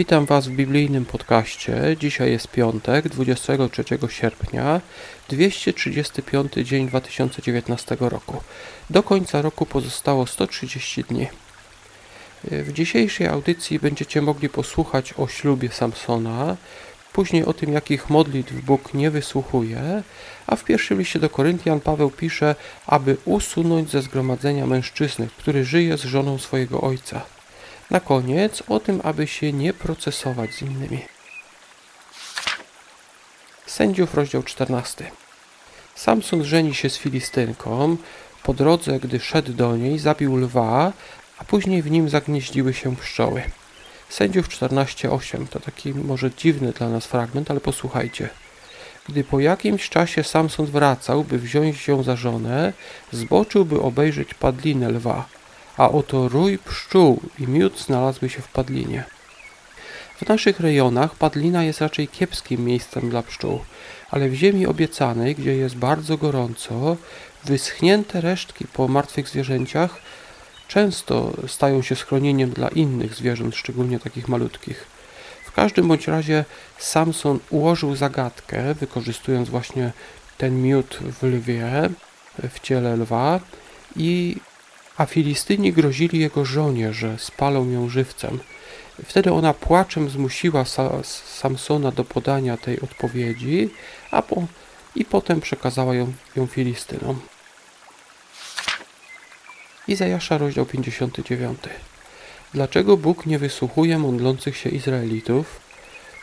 Witam Was w biblijnym podcaście. Dzisiaj jest piątek, 23 sierpnia, 235 dzień 2019 roku. Do końca roku pozostało 130 dni. W dzisiejszej audycji będziecie mogli posłuchać o ślubie Samsona, później o tym, jakich modlitw Bóg nie wysłuchuje, a w pierwszym liście do Koryntian Paweł pisze, aby usunąć ze zgromadzenia mężczyznę, który żyje z żoną swojego ojca. Na koniec o tym, aby się nie procesować z innymi. Sędziów, rozdział 14. Samson żeni się z Filistynką. Po drodze, gdy szedł do niej, zabił lwa, a później w nim zagnieździły się pszczoły. Sędziów 14:8 to taki może dziwny dla nas fragment, ale posłuchajcie. Gdy po jakimś czasie Samson wracał, by wziąć ją za żonę, zboczył, by obejrzeć padlinę lwa a oto rój pszczół i miód znalazły się w padlinie. W naszych rejonach padlina jest raczej kiepskim miejscem dla pszczół, ale w ziemi obiecanej, gdzie jest bardzo gorąco, wyschnięte resztki po martwych zwierzęciach często stają się schronieniem dla innych zwierząt, szczególnie takich malutkich. W każdym bądź razie Samson ułożył zagadkę, wykorzystując właśnie ten miód w lwie, w ciele lwa i a Filistyni grozili jego żonie, że spalą ją żywcem. Wtedy ona płaczem zmusiła Sa Samsona do podania tej odpowiedzi, a po, i potem przekazała ją, ją Filistynom. Izajasza, rozdział 59. Dlaczego Bóg nie wysłuchuje modlących się Izraelitów?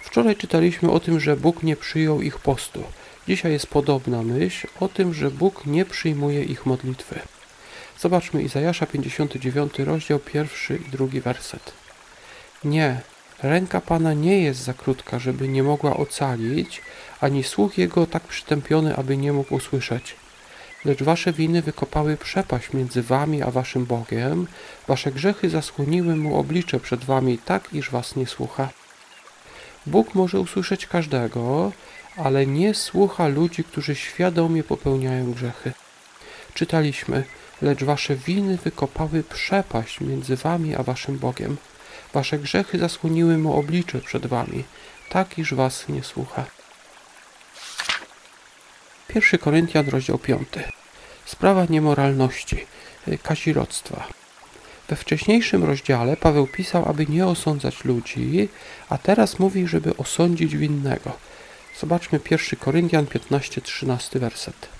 Wczoraj czytaliśmy o tym, że Bóg nie przyjął ich postu. Dzisiaj jest podobna myśl o tym, że Bóg nie przyjmuje ich modlitwy. Zobaczmy Izajasza 59, rozdział pierwszy i drugi werset. Nie, ręka Pana nie jest za krótka, żeby nie mogła ocalić, ani słuch Jego tak przytępiony, aby nie mógł usłyszeć. Lecz wasze winy wykopały przepaść między wami a waszym Bogiem, wasze grzechy zasłoniły mu oblicze przed wami tak, iż was nie słucha. Bóg może usłyszeć każdego, ale nie słucha ludzi, którzy świadomie popełniają grzechy. Czytaliśmy, lecz wasze winy wykopały przepaść między wami a waszym Bogiem. Wasze grzechy zasłoniły mu oblicze przed wami, tak iż was nie słucha. 1 Koryntian, rozdział 5. Sprawa niemoralności, y, kazirodztwa. We wcześniejszym rozdziale Paweł pisał, aby nie osądzać ludzi, a teraz mówi, żeby osądzić winnego. Zobaczmy 1 Koryntian 15-13 werset.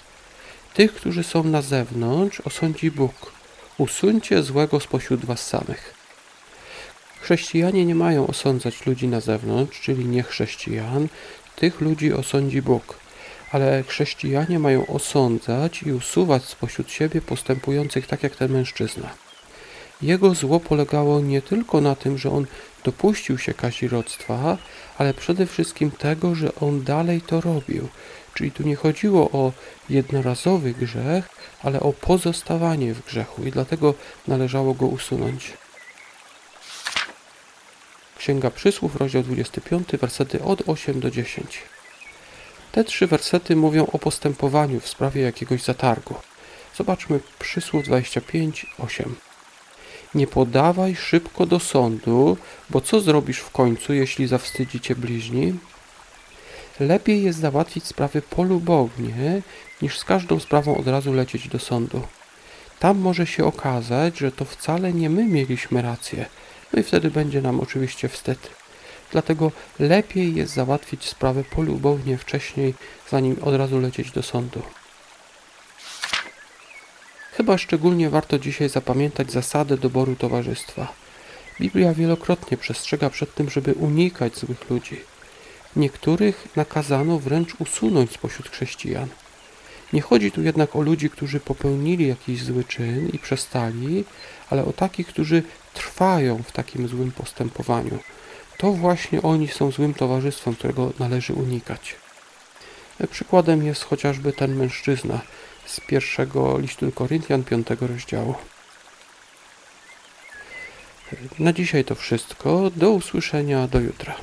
Tych, którzy są na zewnątrz, osądzi Bóg. Usuńcie złego spośród was samych. Chrześcijanie nie mają osądzać ludzi na zewnątrz, czyli nie chrześcijan. Tych ludzi osądzi Bóg. Ale chrześcijanie mają osądzać i usuwać spośród siebie postępujących tak jak ten mężczyzna. Jego zło polegało nie tylko na tym, że on dopuścił się kazirodztwa, ale przede wszystkim tego, że on dalej to robił, Czyli tu nie chodziło o jednorazowy grzech, ale o pozostawanie w grzechu i dlatego należało go usunąć. Księga Przysłów, rozdział 25, wersety od 8 do 10. Te trzy wersety mówią o postępowaniu w sprawie jakiegoś zatargu. Zobaczmy Przysłów 25, 8. Nie podawaj szybko do sądu, bo co zrobisz w końcu, jeśli zawstydzi cię bliźni? Lepiej jest załatwić sprawy polubownie, niż z każdą sprawą od razu lecieć do sądu. Tam może się okazać, że to wcale nie my mieliśmy rację, no i wtedy będzie nam oczywiście wstyd. Dlatego lepiej jest załatwić sprawę polubownie wcześniej, zanim od razu lecieć do sądu. Chyba szczególnie warto dzisiaj zapamiętać zasadę doboru towarzystwa. Biblia wielokrotnie przestrzega przed tym, żeby unikać złych ludzi. Niektórych nakazano wręcz usunąć spośród chrześcijan. Nie chodzi tu jednak o ludzi, którzy popełnili jakiś zły czyn i przestali, ale o takich, którzy trwają w takim złym postępowaniu. To właśnie oni są złym towarzystwem, którego należy unikać. Przykładem jest chociażby ten mężczyzna z pierwszego listu do Koryntian, piątego rozdziału. Na dzisiaj to wszystko. Do usłyszenia do jutra.